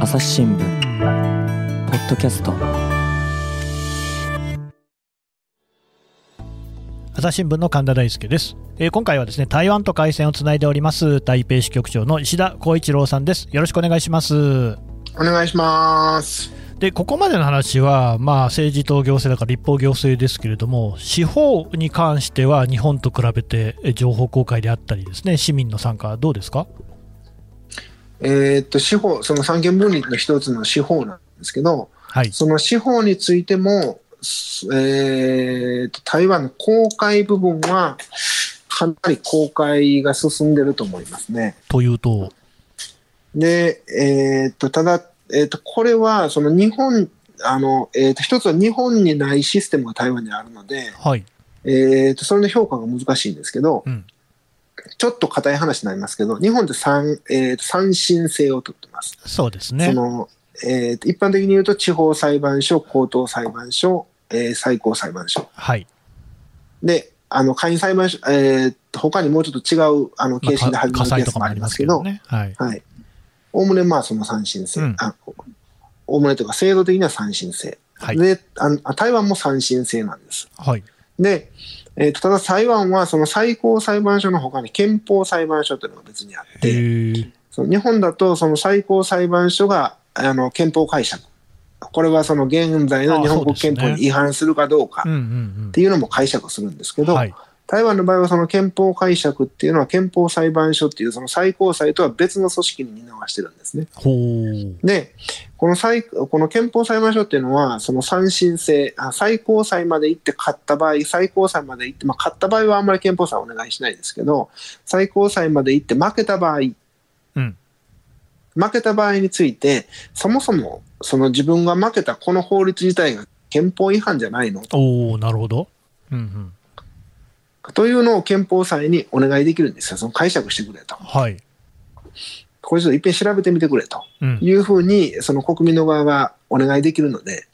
朝日新聞ポッドキャスト。朝日新聞の神田大輔です、えー今回はですね台湾と回線をつないでおります台北支局長の石田光一郎さんです。よろしくお願いします。お願いします。でここまでの話は、まあ、政治と行政だから立法行政ですけれども司法に関しては日本と比べてえ情報公開であったりですね市民の参加はどうですか？えーっと、司法、その三権分立の一つの司法なんですけど、はい。その司法についても、すえーっと、台湾の公開部分は、かなり公開が進んでると思いますね。というと？で、えーっと、ただ、えーっと、これは、その日本、あの、えーっと、一つは日本にないシステムが台湾にあるので、はい、えーっと、それの評価が難しいんですけど、うんちょっと硬い話になりますけど、日本って三、えー三審制をとってます。そうですねそのえーと一般的に言うと地方裁判所、高等裁判所、えー最高裁判所。はい、で、あの、簡易裁判所、えーと他にもうちょっと違うあのまあ形式で始め火災るケースもあとかもありますすけど、けどねはい、はい。おおむねまあその三審制。うんあおおむねというか制度的には三審制。はいであの、台湾も三審制なんです。はい、で、えーとただ台湾はその最高裁判所の他に憲法裁判所というのが別にあっへて、ー。その日本だとその最高裁判所があの憲法解釈。これはその現在の日本国憲法に違反するかどうかっていうのも解釈するんですけど、うんはい、台湾の場合はその憲法解釈っていうのは憲法裁判所っていうその最高裁とは別の組織に担わしてるんですね。ほうで、この最この憲法裁判所っていうのは、その三審制、あ最高裁まで行って勝った場合、最高裁まで行って、まあ、勝った場合はあんまり憲法裁お願いしないですけど、最高裁まで行って負けた場合、うん負けた場合について、そもそもその自分が負けたこの法律自体が憲法違反じゃないのおおなるほど、うんうん、というのを憲法裁にお願いできるんですよ。その解釈してくれと。はい、これちょっと一遍調べてみてくれと。うん、いうふうに、その国民の側がお願いできるので、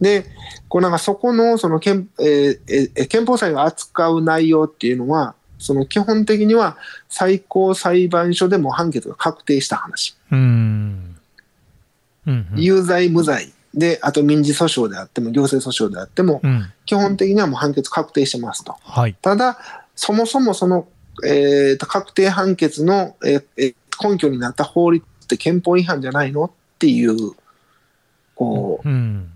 で、こうなんかそこのその憲,、えーえー憲法裁が扱う内容っていうのは、その基本的には最高裁判所でも判決が確定した話。うーん。うんうん。有罪無罪で、あと民事訴訟であっても、行政訴訟であっても、うん。基本的にはもう判決確定してますと。はい、ただ、そもそもその、えーと確定判決の、えーえー根拠になった法律って憲法違反じゃないのっていう、こうん、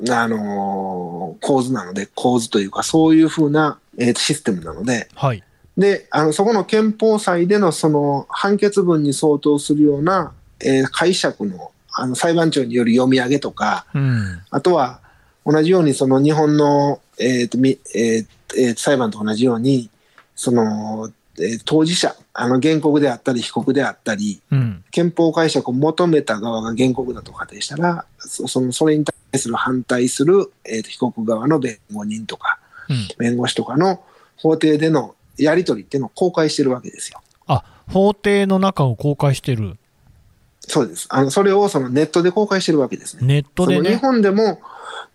う、あのー構図なので、構図というか、そういうふうな、えーシステムなので、はい、で、あの、そこの憲法裁でのその判決文に相当するような、えー解釈の、あの、裁判長による読み上げとか、うん、あとは、同じように、その日本の、えーとみえーえー裁判と同じように、その、えー当事者、あの原告であったり被告であったり、うん、憲法解釈を求めた側が原告だと仮定したら、そそのそれに対する反対する、えーと被告側の弁護人とか、うん。弁護士とかの法廷でのやり取りっていうのを公開してるわけですよ。あ、法廷の中を公開してる。そうです。あの、それをそのネットで公開してるわけですね。ネットでその日ね。本でも、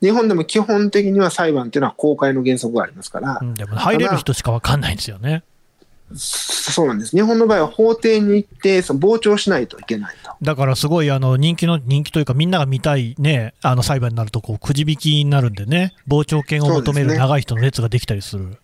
日本でも基本的には裁判っていうのは公開の原則がありますから、うん、でも入れる人しかわかんないんですよね。そそうなんです。日本の場合は法廷に行って、その傍聴しないといけないと。だからすごいあの人気の、人気というかみんなが見たいね、あの裁判になるとこうくじ引きになるんでね、傍聴券を求める長い人の列ができたりする。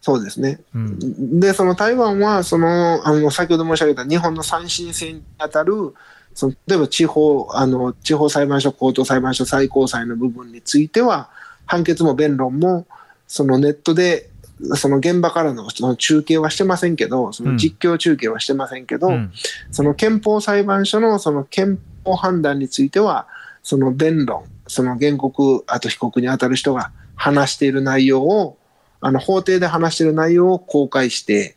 そうですね。うん。で、その台湾は、その、あの、先ほど申し上げた日本の三審制に当たる、その例えば地方、あの、地方裁判所、高等裁判所、最高裁の部分については、判決も弁論も、そのネットで、その現場からのその中継はしてませんけど、その実況中継はしてませんけど、うんその憲法裁判所のその憲法判断については、その弁論、その原告、あと被告に当たる人が話している内容を、あの法廷で話している内容を公開して。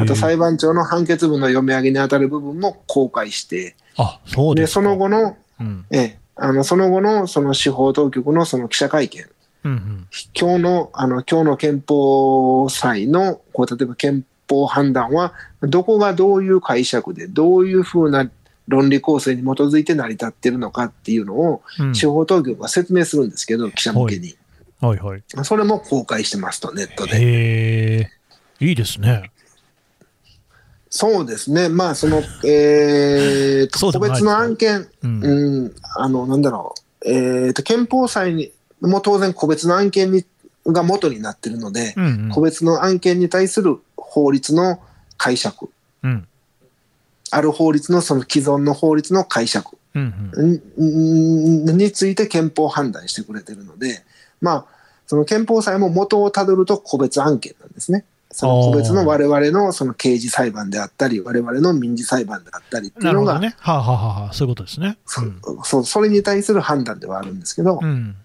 あと裁判長の判決文の読み上げに当たる部分も公開して、あ、そうでその後の、うん。ええ、あのその後のその司法当局のその記者会見、うんうん。今日のあの今日の憲法裁のこう例えば憲法判断はどこがどういう解釈でどういうふうな論理構成に基づいて成り立っているのかっていうのをうん司法当局が説明するんですけど、記者向けに。はいはい。それも公開してますと、ネットで。いいですね。そうですね、まあ、その、えー個別の案件、うん。うん、あの、なんだろう、えーと、憲法裁にも当然個別の案件にが元になっているので、うんうん。個別の案件に対する法律の解釈、うん。ある法律のその既存の法律の解釈。うんうんについて憲法判断してくれてるので、まあ、その憲法裁も元をたどると個別案件なんですね。その個別の我々のその刑事裁判であったり、我々の民事裁判であったりっていうのが、ね。はあ、はあはそういうことですね。そそうそれに対する判断ではあるんですけど、うん。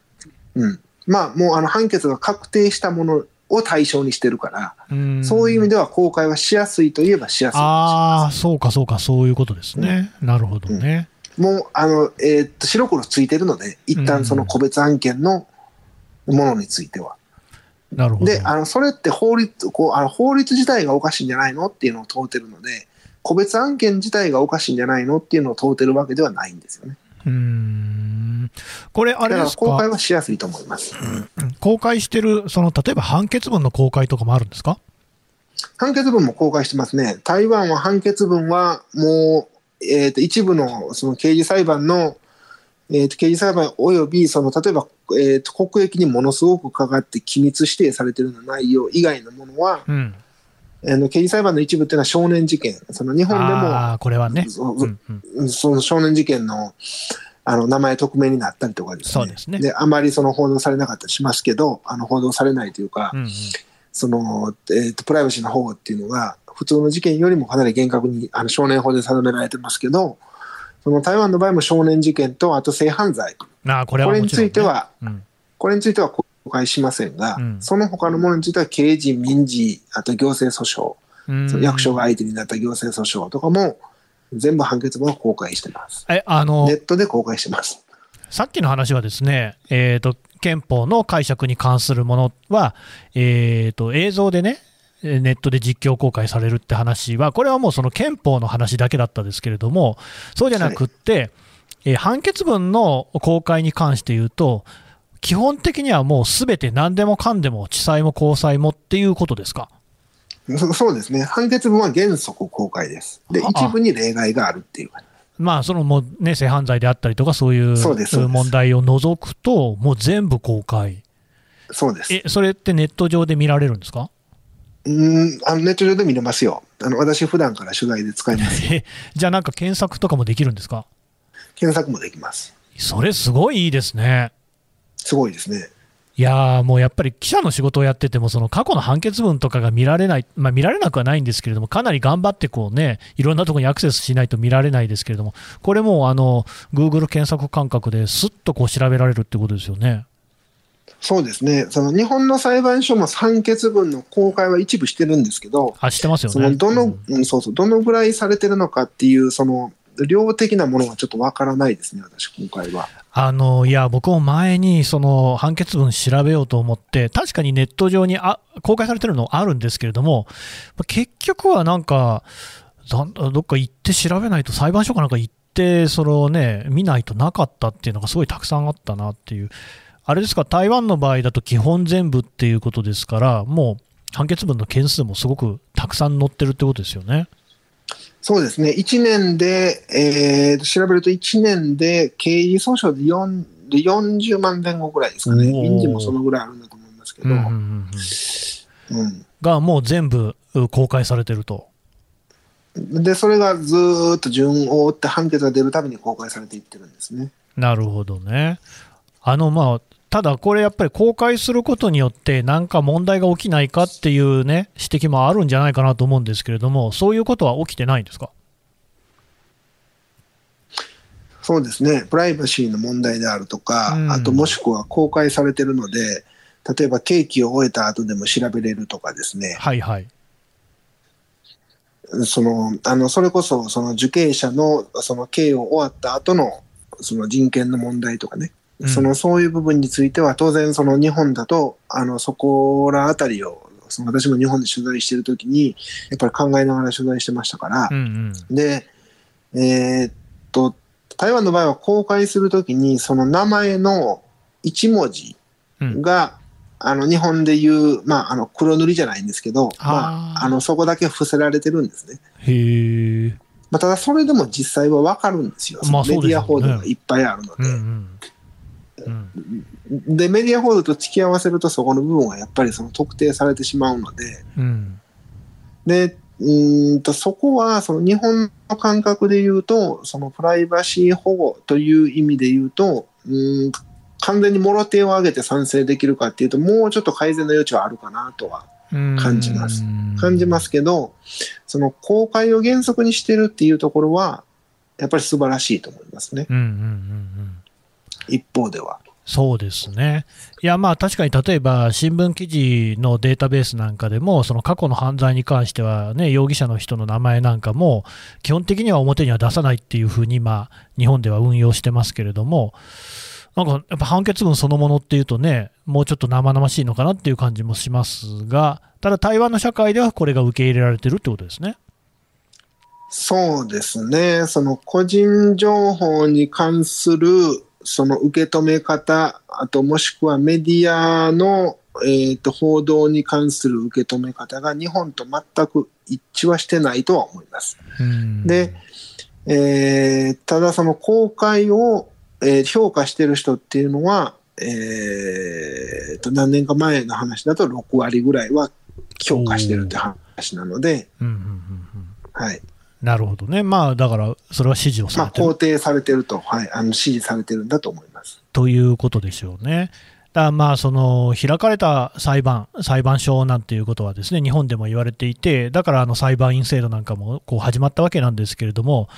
うんまあ、もうあの判決が確定したものを対象にしてるから、うんそういう意味では公開はしやすいといえばしやすいかもしれああ、そうかそうか、そういうことですね。なるほどね。もうあの、えーっと白黒ついてるので、一旦その個別案件のものについては。なるほど。で、あのそれって法律こうあの法律自体がおかしいんじゃないのっていうのを問うてるので、個別案件自体がおかしいんじゃないのっていうのを問うてるわけではないんですよね。うーん。これ、あれです公開か、はしやすいと思います。公開してる、その、例えば判決文の公開とかもあるんですか？判決文も公開してますね。台湾は判決文はもう、えー、と一部のその刑事裁判の、えー、と刑事裁判およびその例えば、えー、と国益にものすごくかかって機密指定されているような内容以外のものは、うん。あの刑事裁判の一部っていうのは少年事件、その日本でもこれはね。うんうん。その少年事件のあの名前匿名になったりとかですね。そうですね。であまりその報道されなかったりしますけど、あの報道されないというか、うんうん。そのえー、とプライバシーの保護っていうのが、普通の事件よりもかなり厳格にあの少年法で定められてますけど、その台湾の場合も少年事件と、あと性犯罪、ああ、これはこれについては、うんこれについては公開しませんが、うんその他のものについては刑事、民事、あと行政訴訟、うんその役所が相手になった行政訴訟とかも、全部判決文を公開してます。え、あのネ、ットで公開してます。さっきの話はですね、えー、と憲法の解釈に関するものは、えー、と映像でね、えーネットで実況公開されるって話は、これはもうその憲法の話だけだったですけれども、そうじゃなくって、えー判決文の公開に関して言うと、基本的にはもうすべて何でもかんでも地裁も高裁もっていうことですか？そそうですね。判決文は原則公開です。で、あ一部に例外があるっていう。まあ、そのもうね、性犯罪であったりとか、そういう問題を除くと、もう全部公開。そうです。え、それってネット上で見られるんですか？うん、あのネット上で見れますよ。あの私、普段から取材で使います。え、じゃあなんか検索とかもできるんですか？検索もできます。それすごいいいですね。すごいですね。いやーもうやっぱり記者の仕事をやってても、その過去の判決文とかが見られない、まあ、見られなくはないんですけれども、かなり頑張ってこうね、いろんなところにアクセスしないと見られないですけれども、これもうあの、Google 検索感覚ですっとこう調べられるってことですよね。そうですね。その日本の裁判所も判決文の公開は一部してるんですけど、あ、知ってますよそね。のどの、うん、そうそう、どのぐらいされてるのかっていう、その、量的なものはちょっとわからないですね、私、今回は。あのいや僕も前にその判決文調べようと思って、確かにネット上にあ公開されてるのあるんですけれども、結局はなんか、どっか行って調べないと、裁判所かなんか行って、そのね、見ないとなかったっていうのがすごいたくさんあったなっていう、あれですか、台湾の場合だと基本全部っていうことですから、もう判決文の件数もすごくたくさん載ってるってことですよね。そうですね。1年で、えー、調べると1年で刑事訴訟で4で40万前後ぐらいですかね。民事もそのぐらいあるんだと思いますけど。うんうんうんうんうんがもう全部う公開されてると。で、それがずーっと順を追って判決が出るたびに公開されていってるんですね。なるほどね。あのまあただこれやっぱり公開することによって何か問題が起きないかっていうね指摘もあるんじゃないかなと思うんですけれどもそういうことは起きてないんですか？そうですね。プライバシーの問題であるとか、うんあともしくは公開されてるので、例えば刑期を終えた後でも調べれるとかですね。はいはい。その、あの、それこそ、その受刑者の、その刑を終わった後の、その人権の問題とかね。うんその、そういう部分については、当然、その日本だと、あの、そこらあたりを、その私も日本で取材してるときに、やっぱり考えながら取材してましたからう、んうん。で、えーっと、台湾の場合は公開するときに、その名前の一文字うんが、あの日本でいう、まあ、あの黒塗りじゃないんですけど、まあ、あのそこだけ伏せられてるんですね。へえ。まあ、ただそれでも実際は分かるんですよ。メディア報道がいっぱいあるのうんうで。ん。うん。で、メディア報道と突き合わせるとそこの部分はやっぱりその特定されてしまうので、うん。で、うーんとそこはその日本の感覚で言うと、そのプライバシー保護という意味で言うと、うーん完全にもろ手を挙げて賛成できるかっていうと、もうちょっと改善の余地はあるかなとは感じます感じますけど、その公開を原則にしてるっていうところは、やっぱり素晴らしいと思いますね、うんうんうんうん。一方では。そうですね。いや、まあ確かに例えば新聞記事のデータベースなんかでも、その過去の犯罪に関しては、ね、容疑者の人の名前なんかも、基本的には表には出さないっていうふうに、まあ、日本では運用してますけれども、なんかやっぱ判決文そのものっていうとね、もうちょっと生々しいのかなっていう感じもしますが、ただ台湾の社会ではこれが受け入れられてるってことですね。そうですね、その個人情報に関するその受け止め方、あともしくはメディアの、えー、と報道に関する受け止め方が日本と全く一致はしてないとは思います。うん。で、えーただその公開を、えー評価してる人っていうのは、えーと何年か前の話だと6割ぐらいは評価してるって話なので、はいなるほどね。まあ、だから、それは支持をさまあ、れてる肯定されてると、はい、あの支持されてるんだと思います。ということでしょうね。だまあその開かれた裁判、裁判所なんていうことはですね日本でも言われていて、だからあの裁判員制度なんかもこう始まったわけなんですけれども、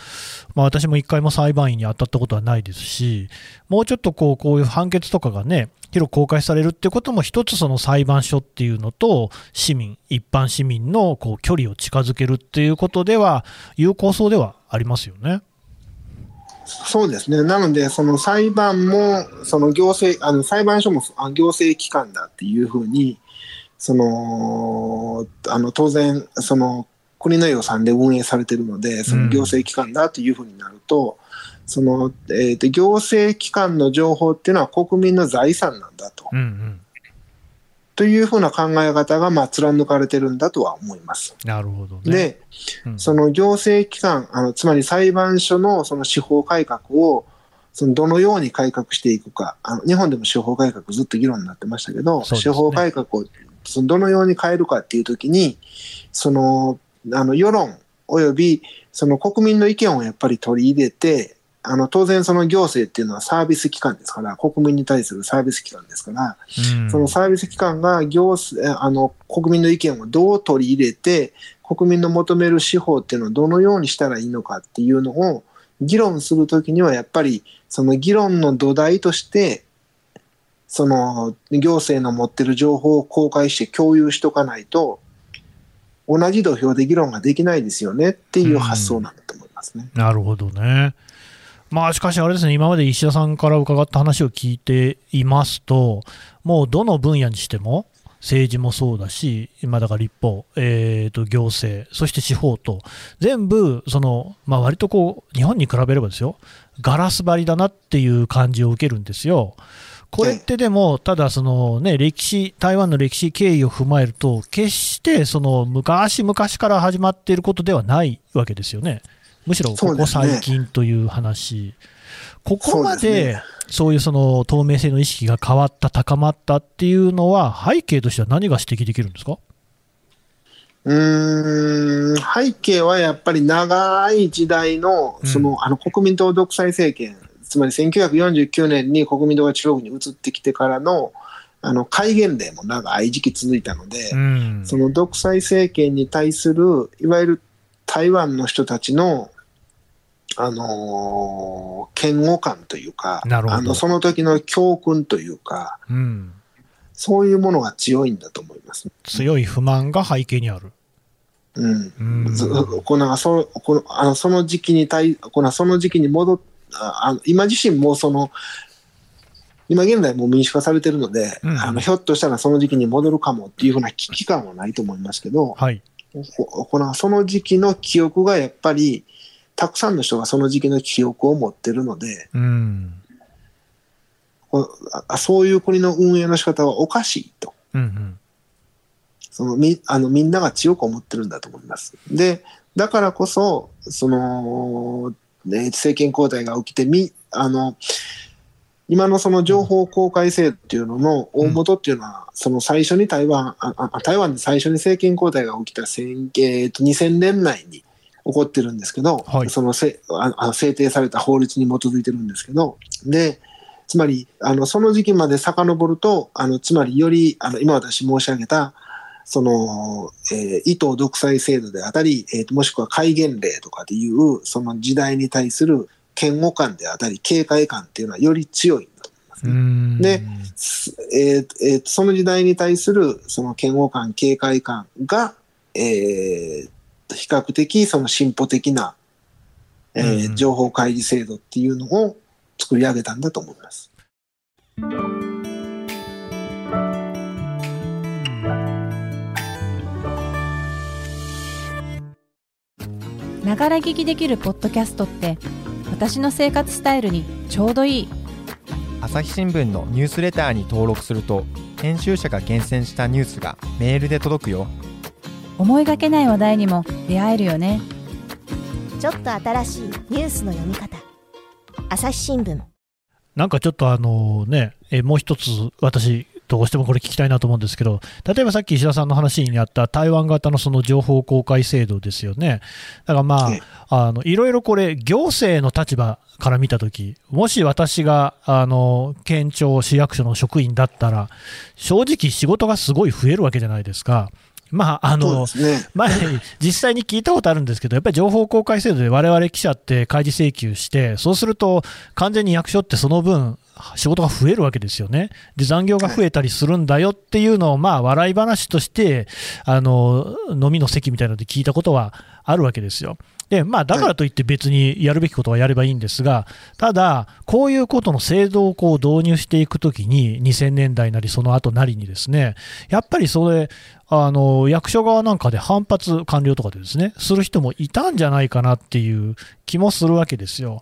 まあ、私も一回も裁判員に当たったことはないですし、もうちょっとこうこういう判決とかがね、広く公開されるってことも、一つその裁判所っていうのと、市民、一般市民のこう距離を近づけるっていうことでは、有効そうではありますよね。そうですね。なので、その裁判も、その行政、あの裁判所もあ行政機関だっていうふうに、その、あの、当然、その、国の予算で運営されているので、その行政機関だというふうになると、その、えっ、と、行政機関の情報っていうのは国民の財産なんだと、うんうん。というふうな考え方が、まあ、貫かれてるんだとは思います。なるほどね。で、うんその行政機関、あのつまり裁判所のその司法改革をそのどのように改革していくか、あの日本でも司法改革ずっと議論になってましたけど、ね司法改革をそのどのように変えるかっていうときに、そのあの世論およびその国民の意見をやっぱり取り入れて、あの当然その行政っていうのはサービス機関ですから、国民に対するサービス機関ですから、うんそのサービス機関が行政あの国民の意見をどう取り入れて、国民の求める司法っていうのをどのようにしたらいいのかっていうのを議論するときには、やっぱりその議論の土台として、その行政の持ってる情報を公開して共有しとかないと、同じ土俵で議論ができないですよねっていう発想なんだと思いますね。なるほどね。まあしかしあれですね、今まで石田さんから伺った話を聞いていますと、もうどの分野にしても、政治もそうだし、今だから立法、えー、と行政、そして司法と、全部、そのまあ割とこう、日本に比べればですよ、ガラス張りだなっていう感じを受けるんですよ。これってでも、ただその、ね、歴史、台湾の歴史経緯を踏まえると、決してその昔々から始まっていることではないわけですよね。むしろここ最近という話、ここまでそういうその透明性の意識が変わった、高まったっていうのは、背景としては何が指摘できるんですか？うーん背景はやっぱり長い時代のその、あの国民党独裁政権、つまり1949年に国民党が中国に移ってきてからのあの戒厳令も長い時期続いたので、うん。その独裁政権に対するいわゆる台湾の人たちの、あのー嫌悪感というかあのその時の教訓というかうん、そういうものが強いんだと思います。強い不満が背景にある。うんうんずこのそこのあのその時期に対このその時期に戻っあ今自身もその今現在もう民主化されてるので、うんあのひょっとしたらその時期に戻るかもっていうふうな危機感はないと思いますけど、はい。ここのその時期の記憶がやっぱりたくさんの人がその時期の記憶を持ってるのでうん。こあそういう国の運営の仕方はおかしいとうんうんそのみあのみんなが強く思ってるんだと思います。で、だからこそ、その、ね、政権交代が起きてみ、あの、今のその情報公開制度っていうのの大元っていうのは、その最初に台湾、ああ台湾で最初に政権交代が起きた千えーと2000年内に起こってるんですけど、はいそのせああの制定された法律に基づいてるんですけど、で、つまり、あのその時期まで遡ると、あのつまりよりあの今私申し上げた、その、えー、意図独裁制度であったり、えーともしくは戒厳令とかでいう、その時代に対する嫌悪感であったり、警戒感っていうのはより強いんだと思いますうね。んですえーえーその時代に対するその嫌悪感、警戒感が、えー比較的その進歩的な、えーうん情報開示制度っていうのを作り上げたんだと思います。ながら聞きできるポッドキャストって私の生活スタイルにちょうどいい。朝日新聞のニュースレターに登録すると編集者が厳選したニュースがメールで届くよ思いがけない話題にも出会えるよねちょっと新しいニュースの読み方朝日新聞なんかちょっとあのね、えもう一つ私、どうしてもこれ聞きたいなと思うんですけど、例えばさっき石田さんの話にあった台湾型のその情報公開制度ですよね。だからまええあ、あのいろいろこれ、行政の立場から見たとき、もし私があの県庁、市役所の職員だったら、正直仕事がすごい増えるわけじゃないですか。まあ、あの、ね。前に実際に聞いたことあるんですけど、やっぱり情報公開制度で我々記者って開示請求して、そうすると完全に役所ってその分、仕事が増えるわけですよね。で、残業が増えたりするんだよっていうのを、まあ、笑い話として、あの、飲みの席みたいなので聞いたことはあるわけですよ。で、まあ、だからといって別にやるべきことはやればいいんですが、ただ、こういうことの制度をこう導入していくときに、2000年代なりその後なりにですね、やっぱりそれ、あの役所側なんかで反発、官僚とかでですね、する人もいたんじゃないかなっていう気もするわけですよ。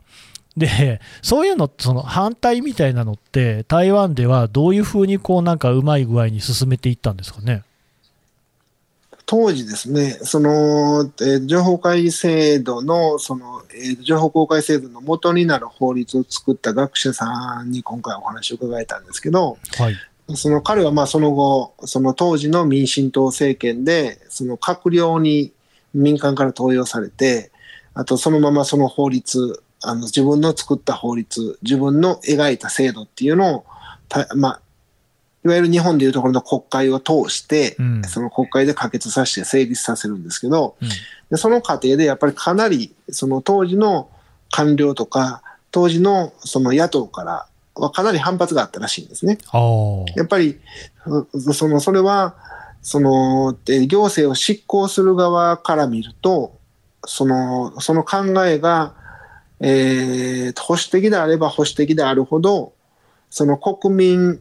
で、そういうの、その反対みたいなのって、台湾ではどういうふうにこうなんかうまい具合に進めていったんですかね？当時ですね、その、えー情報開示制度の、その、えー情報公開制度の元になる法律を作った学者さんに今回お話を伺えたんですけど、はい。その彼はまあその後、その当時の民進党政権で、その閣僚に民間から登用されて、あとそのままその法律、あの自分の作った法律、自分の描いた制度っていうのを、たまあ、いわゆる日本でいうところの国会を通して、うん。その国会で可決させて成立させるんですけど、うん。でその過程でやっぱりかなりその当時の官僚とか当時のその野党からはかなり反発があったらしいんですね。やっぱりうそのそれはそので行政を執行する側から見るとそのその考えが、えー保守的であれば保守的であるほどその国民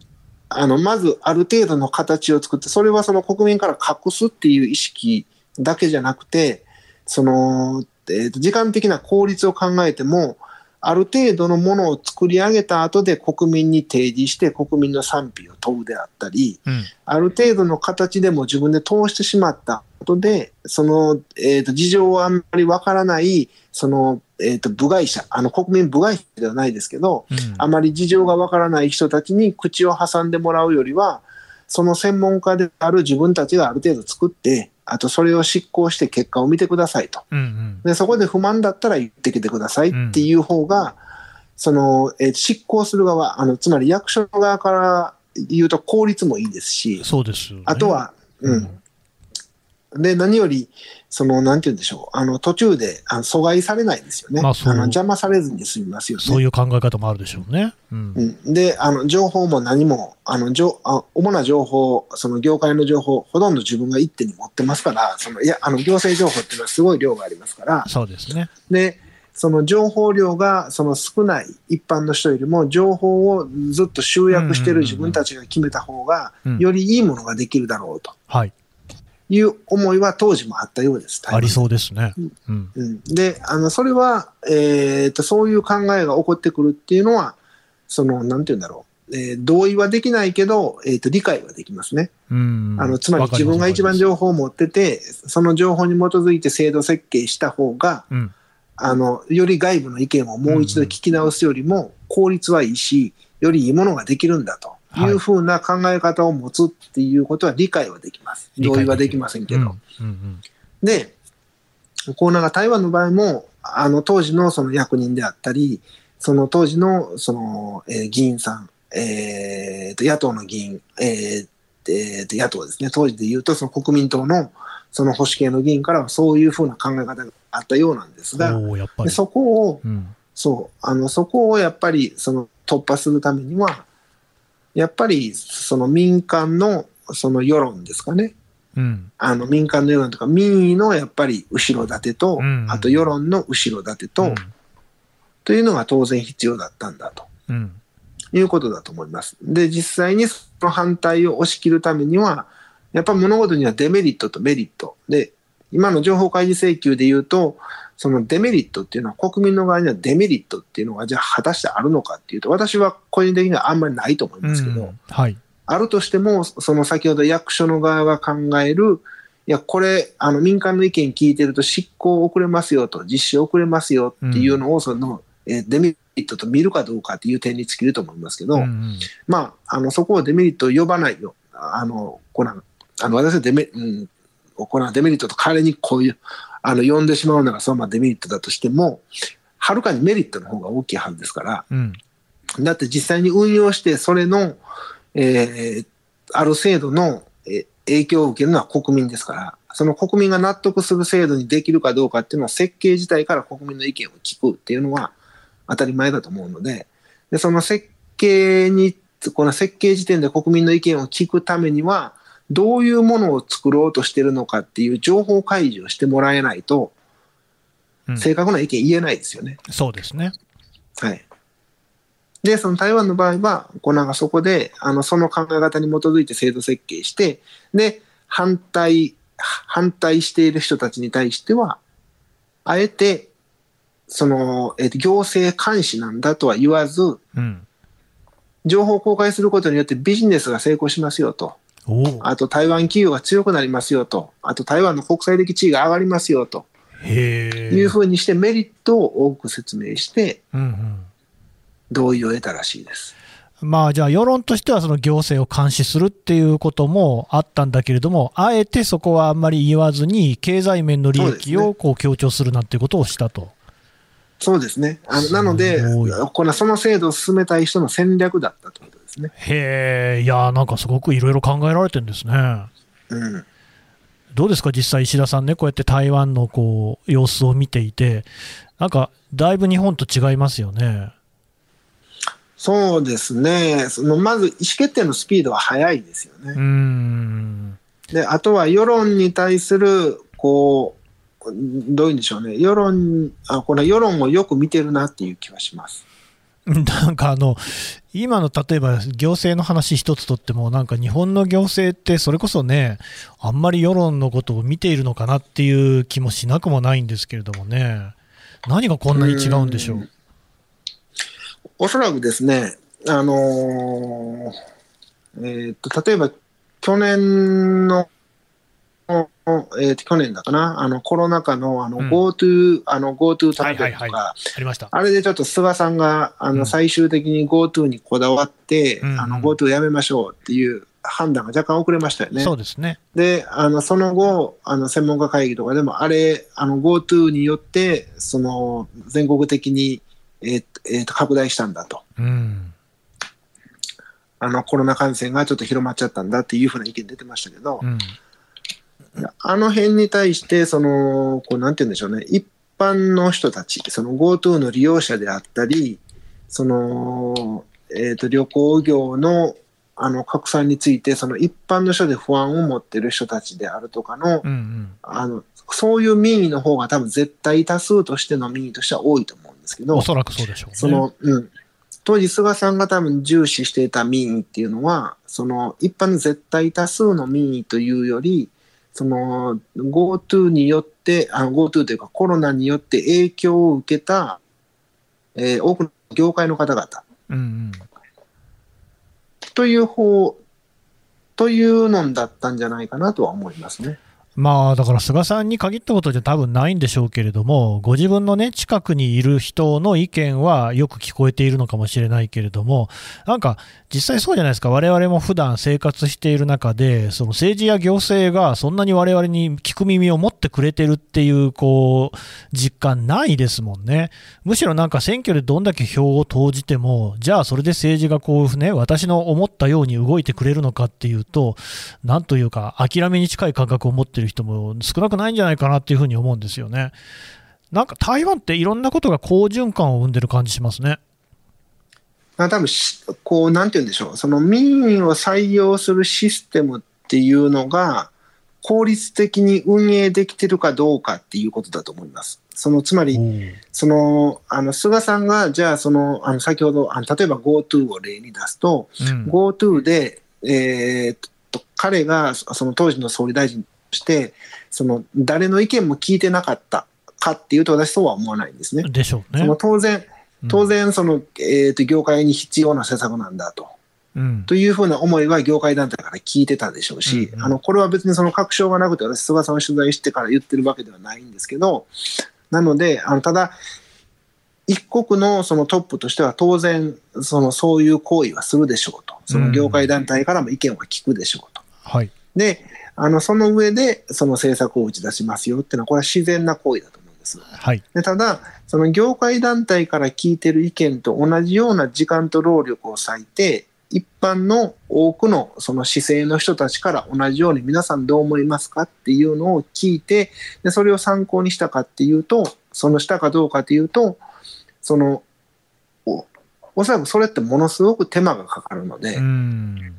あのまずある程度の形を作ってそれはその国民から隠すっていう意識だけじゃなくてその、えーと時間的な効率を考えてもある程度のものを作り上げた後で国民に提示して国民の賛否を問うであったり、うん。ある程度の形でも自分で通してしまったことで、その、えーと事情はあんまりわからない、その、えーと部外者、あの国民部外者ではないですけど、うんあまり事情がわからない人たちに口を挟んでもらうよりは、その専門家である自分たちがある程度作って、あとそれを執行して結果を見てくださいと。うんうん。でそこで不満だったら言ってきてくださいっていう方が、その、えー執行する側、あの、つまり役所側から言うと効率もいいですし、そうですよね。あとは、うん。で、何より、その、なんて言うんでしょう、あの、途中であの阻害されないですよね。まあそうの邪魔されずに済みますよね。そういう考え方もあるでしょうね。うん。うん、で、あの、情報も何も、あの、情あ主な情報、その業界の情報、ほとんど自分が一手に持ってますから、その、いや、あの、行政情報っていうのはすごい量がありますから、そうですね。で、その情報量がその少ない一般の人よりも情報をずっと集約している自分たちが決めた方がうんよりいいものができるだろうとはい。いう思いは当時もあったようです。ありそうですね。うん。うん、であのそれは、えー、とそういう考えが起こってくるっていうのはそのなんて言うんだろうえー同意はできないけど、えーと理解はできますね。うんあのつまり自分が一番情報を持ってて、その情報に基づいて制度設計した方が、うんあのより外部の意見をもう一度聞き直すよりも効率はいいし、よりいいものができるんだというふうな考え方を持つっていうことは理解はできます。同意はできませんけど。うんうんで、こうなんか台湾の場合も、あの当時のその役人であったり、その当時のその、えー議員さん、えーと野党の議員、えーえーと野党ですね、当時で言うとその国民党のその保守系の議員からはそういうふうな考え方があったようなんですが。でそこを、うんそう、あのそこをやっぱりその突破するためには、やっぱりその民間のその世論ですかね、うん。あの民間の世論とか民意のやっぱり後ろ盾と、うん。あと世論の後ろ盾と、というのが当然必要だったんだと。うん。いうことだと思います。で、実際にその反対を押し切るためには、やっぱ物事にはデメリットとメリット。で、今の情報開示請求で言うと、そのデメリットっていうのは国民の側にはデメリットっていうのがじゃあ果たしてあるのかっていうと、私は個人的にはあんまりないと思いますけど、うんはい。あるとしても、その先ほど役所の側が考える、いや、これ、あの民間の意見聞いてると執行遅れますよと、実施遅れますよっていうのを、その、えーデメリットと見るかどうかっていう点に尽きると思いますけど、うんうんまあ、あのそこをデメリットを呼ばないよ。あの、このあの私はデメ,、うん、このデメリットと代わりにこういう、あの呼んでしまうのがそのままデメリットだとしても、はるかにメリットの方が大きいはずですから、うん。だって実際に運用して、それの、えーある制度のえー影響を受けるのは国民ですから、その国民が納得する制度にできるかどうかっていうのは、設計自体から国民の意見を聞くっていうのは当たり前だと思うので、でその設計に、この設計時点で国民の意見を聞くためには、どういうものを作ろうとしてるのかっていう情報開示をしてもらえないと、うん正確な意見言えないですよね。そうですね。はい。で、その台湾の場合は、こうなんかそこで、あの、その考え方に基づいて制度設計して、で、反対、反対している人たちに対しては、あえて、その、えっと、行政監視なんだとは言わず、うん。情報を公開することによってビジネスが成功しますよと。あと台湾企業が強くなりますよと。あと台湾の国際的地位が上がりますよと。いうふうにしてメリットを多く説明して。同意を得たらしいです。まあじゃあ世論としてはその行政を監視するっていうこともあったんだけれども、あえてそこはあんまり言わずに、経済面の利益をこう強調するなんていうことをしたと。そうですね。あのなので、このその制度を進めたい人の戦略だったということですね。へえ、いやーなんかすごくいろいろ考えられてるんですね。うん。どうですか、実際、石田さんね、こうやって台湾のこう様子を見ていて、なんかだいぶ日本と違いますよね。そうですね。そのまず意思決定のスピードは速いですよね。ん。で、あとは世論に対する、こう、どういうんでしょうね。世論、あ、これ世論をよく見てるなっていう気はします。なんかあの、今の例えば行政の話一つとっても、なんか日本の行政ってそれこそね、あんまり世論のことを見ているのかなっていう気もしなくもないんですけれどもね。何がこんなに違うんでしょう？おそらくですね、あのーえーっと、例えば去年の、えー去年だかな、あのコロナ禍の GoTo、あの GoTo トラベルとか、ありました。あれでちょっと菅さんがあうんの最終的に GoTo にこだわって、うん GoTo やめましょうっていう判断が若干遅れましたよね。そうですね。で、あのその後、あの専門家会議とかでも、あれ、あの GoTo によって、その全国的に、えーえーと拡大したんだと。うん。あのコロナ感染がちょっと広まっちゃったんだっていうふうな意見出てましたけど、うん。あの辺に対して、その、こうなんて言うんでしょうね、一般の人たち、その GoTo の利用者であったり、その、えっ、と、旅行業のあの拡散について、その一般の人で不安を持ってる人たちであるとかの、うんうん。あの、そういう民意の方が多分絶対多数としての民意としては多いと思うんですけどお、そらくそうでしょうね。その、うん。当時、菅さんが多分重視していた民意っていうのは、その一般の絶対多数の民意というより、その GoTo によって、あの GoTo というかコロナによって影響を受けた、えー多くの業界の方々、うんうん。という方、というのだったんじゃないかなとは思いますね。まあ、だから菅さんに限ったことじゃ多分ないんでしょうけれども、ご自分のね、近くにいる人の意見はよく聞こえているのかもしれないけれども、なんか、実際そうじゃないですか、我々も普段生活している中で、その政治や行政がそんなに我々に聞く耳を持ってくれてるっていう、こう、実感ないですもんね。むしろなんか選挙でどんだけ票を投じても、じゃあそれで政治がこうね、私の思ったように動いてくれるのかっていうと、なんというか、諦めに近い感覚を持ってる人も少なくないんじゃないかなっていうふうに思うんですよね。なんか台湾っていろんなことが好循環を生んでる感じしますね。まあ、多分こう、なんて言うんでしょう、その民意を採用するシステムっていうのが、効率的に運営できてるかどうかっていうことだと思います。そのつまり、そのあの菅さんが、じゃあその、あの先ほどあの、例えば GoTo を例に出すと、うん、GoTo で、えー、っと彼がその当時の総理大臣として、その誰の意見も聞いてなかったかっていうと、私、そうは思わないんですね。でしょうね。その当然当然その、えー、と業界に必要な施策なんだと。うん、というふうな思いは業界団体から聞いてたでしょうし、うんうん、あのこれは別にその確証がなくて、私、菅さんを取材してから言ってるわけではないんですけど、なので、あのただ、一国のそのトップとしては当然そのそういう行為はするでしょうと、その業界団体からも意見は聞くでしょうと。うんはい、であのその上でその政策を打ち出しますよっていうのは、これは自然な行為だと思うんです。はい、でただ、その業界団体から聞いてる意見と同じような時間と労力を割いて、一般の多くのその姿勢の人たちから同じように皆さんどう思いますかっていうのを聞いて、でそれを参考にしたかっていうと、そのしたかどうかというと、そのおおそらくそれってものすごく手間がかかるので、うん。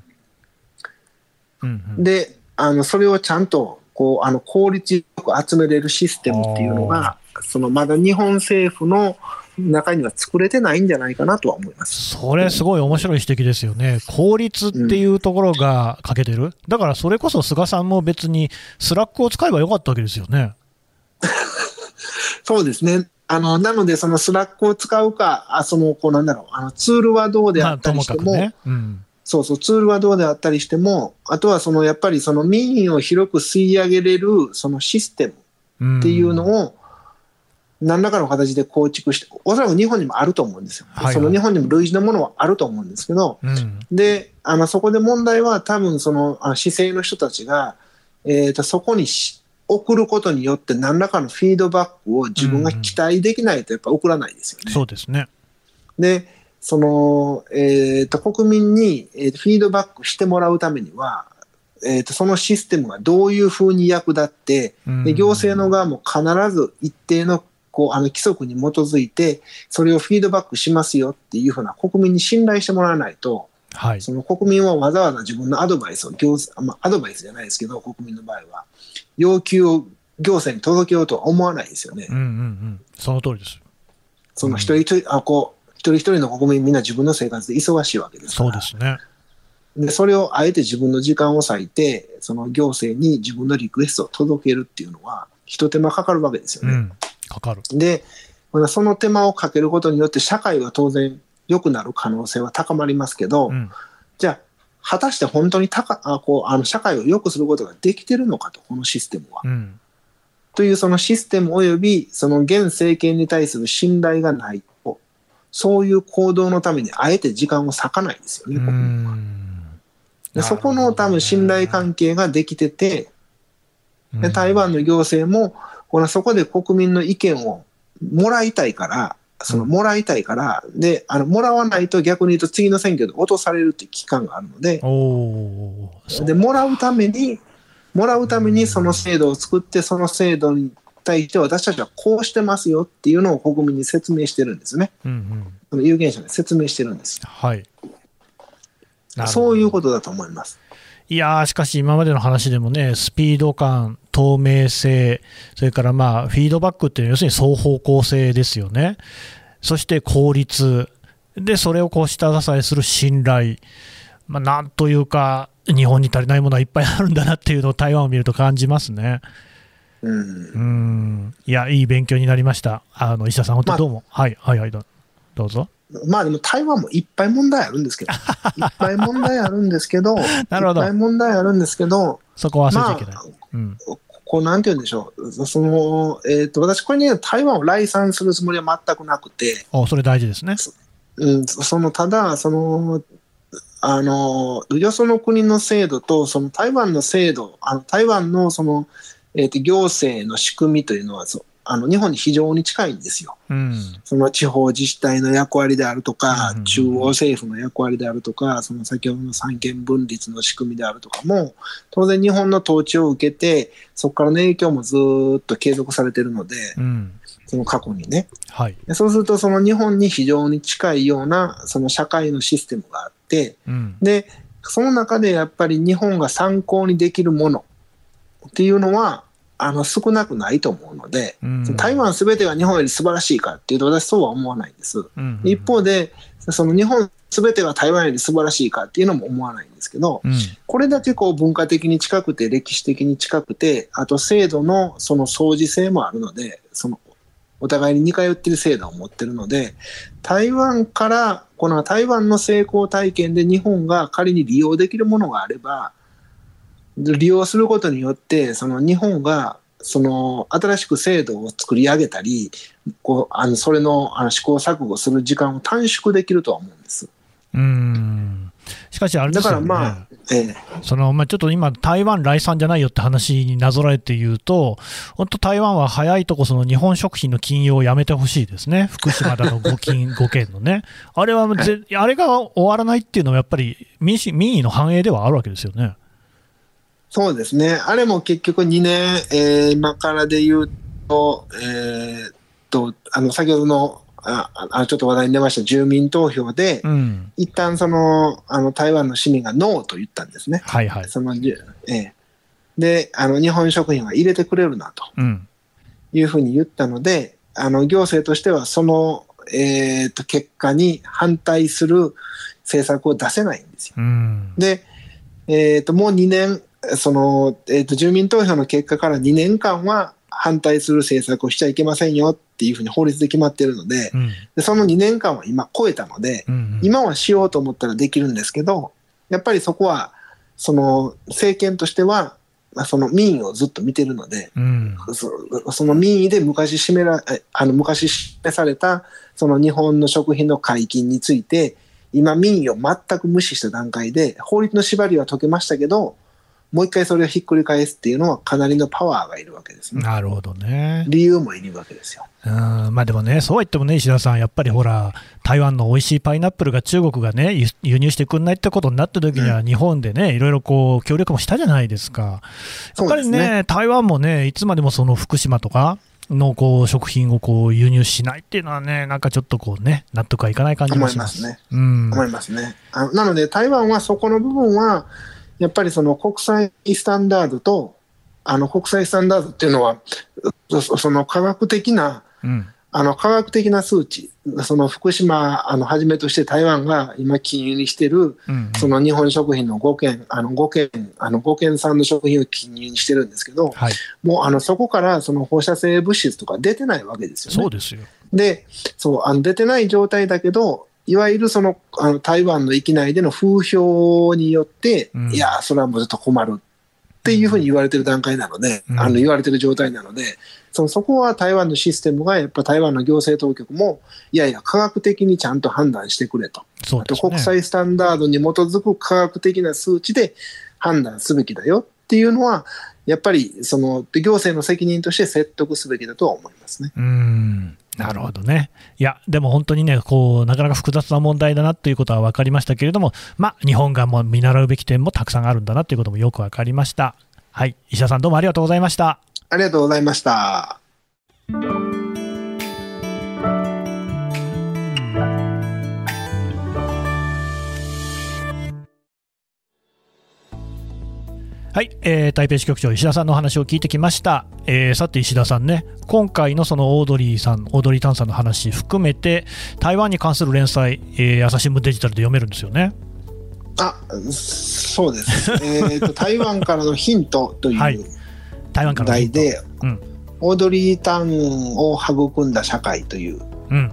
うんうん、であのそれをちゃんとこうあの効率よく集めれるシステムっていうのが、そのまだ日本政府の中には作れてないんじゃないかなとは思います。それ、すごい面白い指摘ですよね、効率っていうところが欠けてる、うん、だからそれこそ菅さんも別に Slack を使えばよかったわけですよね。そうですね。あのなので、その Slack を使うか、あそのこうなんだろうあのツールはどうであったりしても、ね。うん、そうそう、ツールはどうであったりしても、あとはそのやっぱりその民意を広く吸い上げれるそのシステムっていうのを、何らかの形で構築して、おそらく日本にもあると思うんですよ。はいはい、その日本にも類似のものはあると思うんですけど、うん、で、あの、そこで問題は多分その、あ市井の人たちが、えっ、ー、と、そこに送ることによって何らかのフィードバックを自分が期待できないとやっぱ送らないですよね。うん、そうですね。で、その、えっ、ー、と、国民に、えー、フィードバックしてもらうためには、えーと、そのシステムがどういうふうに役立って、で行政の側も必ず一定のこう、あの規則に基づいて、それをフィードバックしますよっていうふうな国民に信頼してもらわないと、はい、その国民はわざわざ自分のアドバイスを行、まあ、アドバイスじゃないですけど、国民の場合は、要求を行政に届けようとは思わないですよね。うんうんうん、その通りです。その一人一人、あこう一人一人の国民みんな自分の生活で忙しいわけですから。そうですね。でそれをあえて自分の時間を割いて、その行政に自分のリクエストを届けるっていうのは、ひと手間かかるわけですよね。うんかかる。で、その手間をかけることによって社会は当然良くなる可能性は高まりますけど、うん、じゃあ、果たして本当にたかあこうあの社会を良くすることができてるのかと、このシステムは。うん、というそのシステム及びその現政権に対する信頼がないと、そういう行動のためにあえて時間を割かないですよね、国民は。でそこの多分信頼関係ができてて、で台湾の行政もこれはそこで国民の意見をもらいたいから、そのもらいたいから、うん、で、あの、もらわないと逆に言うと次の選挙で落とされるっていう期間があるので、で、もらうために、もらうためにその制度を作って、その制度に対して私たちはこうしてますよっていうのを国民に説明してるんですね。うんうん、有権者に説明してるんです。はい。そういうことだと思います。いやしかし今までの話でもね、スピード感、透明性、それからまあフィードバックっていうのは要するに双方向性ですよね。そして効率。で、それをこう下支えする信頼。まあ、なんというか、日本に足りないものはいっぱいあるんだなっていうのを台湾を見ると感じますね。うん、うんいや、いい勉強になりました。あの石田さん、本当どうも、まあ、はい、はい、はい、どうぞ。まあでも台湾もいっぱい問題あるんですけど、いっぱい問題あるんですけど、なるほどいっぱい問題あるんですけど、そこは忘れちゃいけない。まあうん。こうなんて言うんでしょう、その、えっ、と、私これね、台湾を来賛するつもりは全くなくて、おそれ大事ですね。うん、その、ただ、その、あの、よその国の制度と、その台湾の制度、あの台湾のその、えっ、と、行政の仕組みというのは、そうあの、日本に非常に近いんですよ。うん。その地方自治体の役割であるとかうん、中央政府の役割であるとか、その先ほどの三権分立の仕組みであるとかも、当然日本の統治を受けて、そこからの影響もずーっと継続されているので、うん。その過去にね。はい。でそうすると、その日本に非常に近いような、その社会のシステムがあって、うん。で、その中でやっぱり日本が参考にできるものっていうのは、あの、少なくないと思うので、うん台湾すべてが日本より素晴らしいかっていうと、私そうは思わないんです。うん一方で、その日本すべてが台湾より素晴らしいかっていうのも思わないんですけど、うん。これだけこう文化的に近くて、歴史的に近くて、あと制度のその相似性もあるので、そのお互いに似通っている制度を持ってるので、台湾から、この台湾の成功体験で日本が仮に利用できるものがあれば、利用することによって、その日本が、その新しく制度を作り上げたり、こうあのそれのあの試行錯誤する時間を短縮できるとは思うんです。うん。しかし、あれでだかすよね。らまあ、ええそのまあ、ちょっと今、台湾来産じゃないよって話になぞらえて言うと、本当、台湾は早いとこ、その日本食品の禁輸をやめてほしいですね、福島だの5金、5件のね、あれはぜ、あれが終わらないっていうのは、やっぱり民主民意の反映ではあるわけですよね。そうですね。あれも結局2年、えー今からで言うと、えーっと、あの、先ほどの、ああちょっと話題に出ました住民投票で、うん、一旦その、あの、台湾の市民がノーと言ったんですね。はいはい。その、ええで、あの、日本食品は入れてくれるなとうん、いうふうに言ったので、あの、行政としてはその、えーっと、結果に反対する政策を出せないんですよ。うん、で、えー、ともう2年、そのえー、と住民投票の結果から2年間は反対する政策をしちゃいけませんよっていうふうに法律で決まっているのでうん、で、その2年間は今超えたので、うん、今はしようと思ったらできるんですけど、やっぱりそこは、その政権としては、まあその民意をずっと見てるので、うん、そその民意で昔示らえあの昔示されたその日本の食品の解禁について今民意を全く無視した段階で法律の縛りは解けましたけどもう一回それをひっくり返すっていうのはかなりのパワーがいるわけですね。なるほどね。理由もいるわけですよ。うんまあでもね、そうは言ってもね、石田さん、やっぱりほら、台湾の美味しいパイナップルが中国がね、輸輸入してくんないってことになった時には、日本でね、いろいろこう協力もしたじゃないですか。やっぱりね、ね台湾もね、いつまでもその福島とかのこう食品をこう輸入しないっていうのはね、なんかちょっとこうね、納得はいかない感じもします。思いますね。うん思いますね。あなので台湾はそこの部分はやっぱりその国際スタンダードとあの国際スタンダードっていうのはそその科学的なうんあの科学的な数値、その福島あのはじめとして台湾が今禁輸にしてる、うんその日本食品の5件、あの5件、あの5件産の食品を禁輸にしてるんですけど、はい、もうあのそこからその放射性物質とか出てないわけですよね。そうですよ。で、そう、あの出てない状態だけど、いわゆるそのあの台湾の域内での風評によって、うんいや、それはもうちょっと困るっていうふうに言われてる段階なので、うんあの言われてる状態なので、そのそこは台湾のシステムが、やっぱ台湾の行政当局も、いやいや、科学的にちゃんと判断してくれと。あと。国際スタンダードに基づく科学的な数値で判断すべきだよっていうのは、やっぱりその行政の責任として説得すべきだとは思いますね。うんなるほどね。いや、でも本当にね、こう、なかなか複雑な問題だなということは分かりましたけれども、まあ、日本がもう見習うべき点もたくさんあるんだなということもよく分かりました。はい。石田さんどうもありがとうございました。ありがとうございました。はい、えー台北支局長石田さんのお話を聞いてきました、えーさて石田さんね今回のそのオードリーさんオードリー・タンさんの話含めて台湾に関する連載、えー朝日新聞デジタルで読めるんですよね。あ、そうです。えっと、台湾からのヒントといはい。う台湾からのヒント。題で、うん。オードリー・タンを育んだ社会といううん。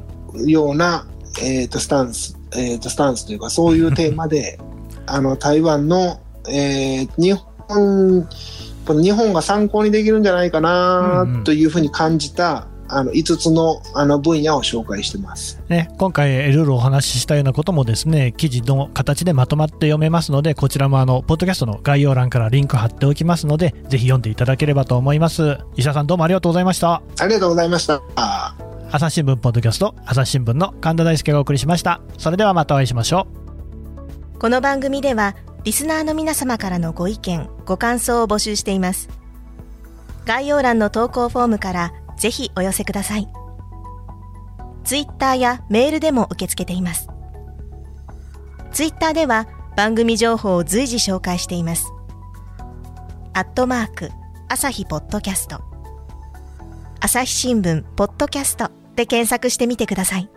ような、えー、とスタンス、えー、とスタンスというかそういうテーマで あの台湾の、えー日本日本が参考にできるんじゃないかうんうなんというふうに感じた、あの5つのあの分野を紹介してます。ね、今回、いろいろお話ししたようなこともですね記事の形でまとまって読めますので、こちらもあのポッドキャストの概要欄からリンク貼っておきますので、ぜひ読んでいただければと思います。石田さん、どうもありがとうございました。ありがとうございました。朝日新聞ポッドキャスト、朝日新聞の神田大輔がお送りしました。それではまたお会いしましょう。この番組ではリスナーの皆様からのご意見ご感想を募集しています。概要欄の投稿フォームからぜひお寄せください。ツイッターやメールでも受け付けています。ツイッターでは番組情報を随時紹介しています。アットマーク朝日ポッドキャスト。朝日新聞ポッドキャストで検索してみてください。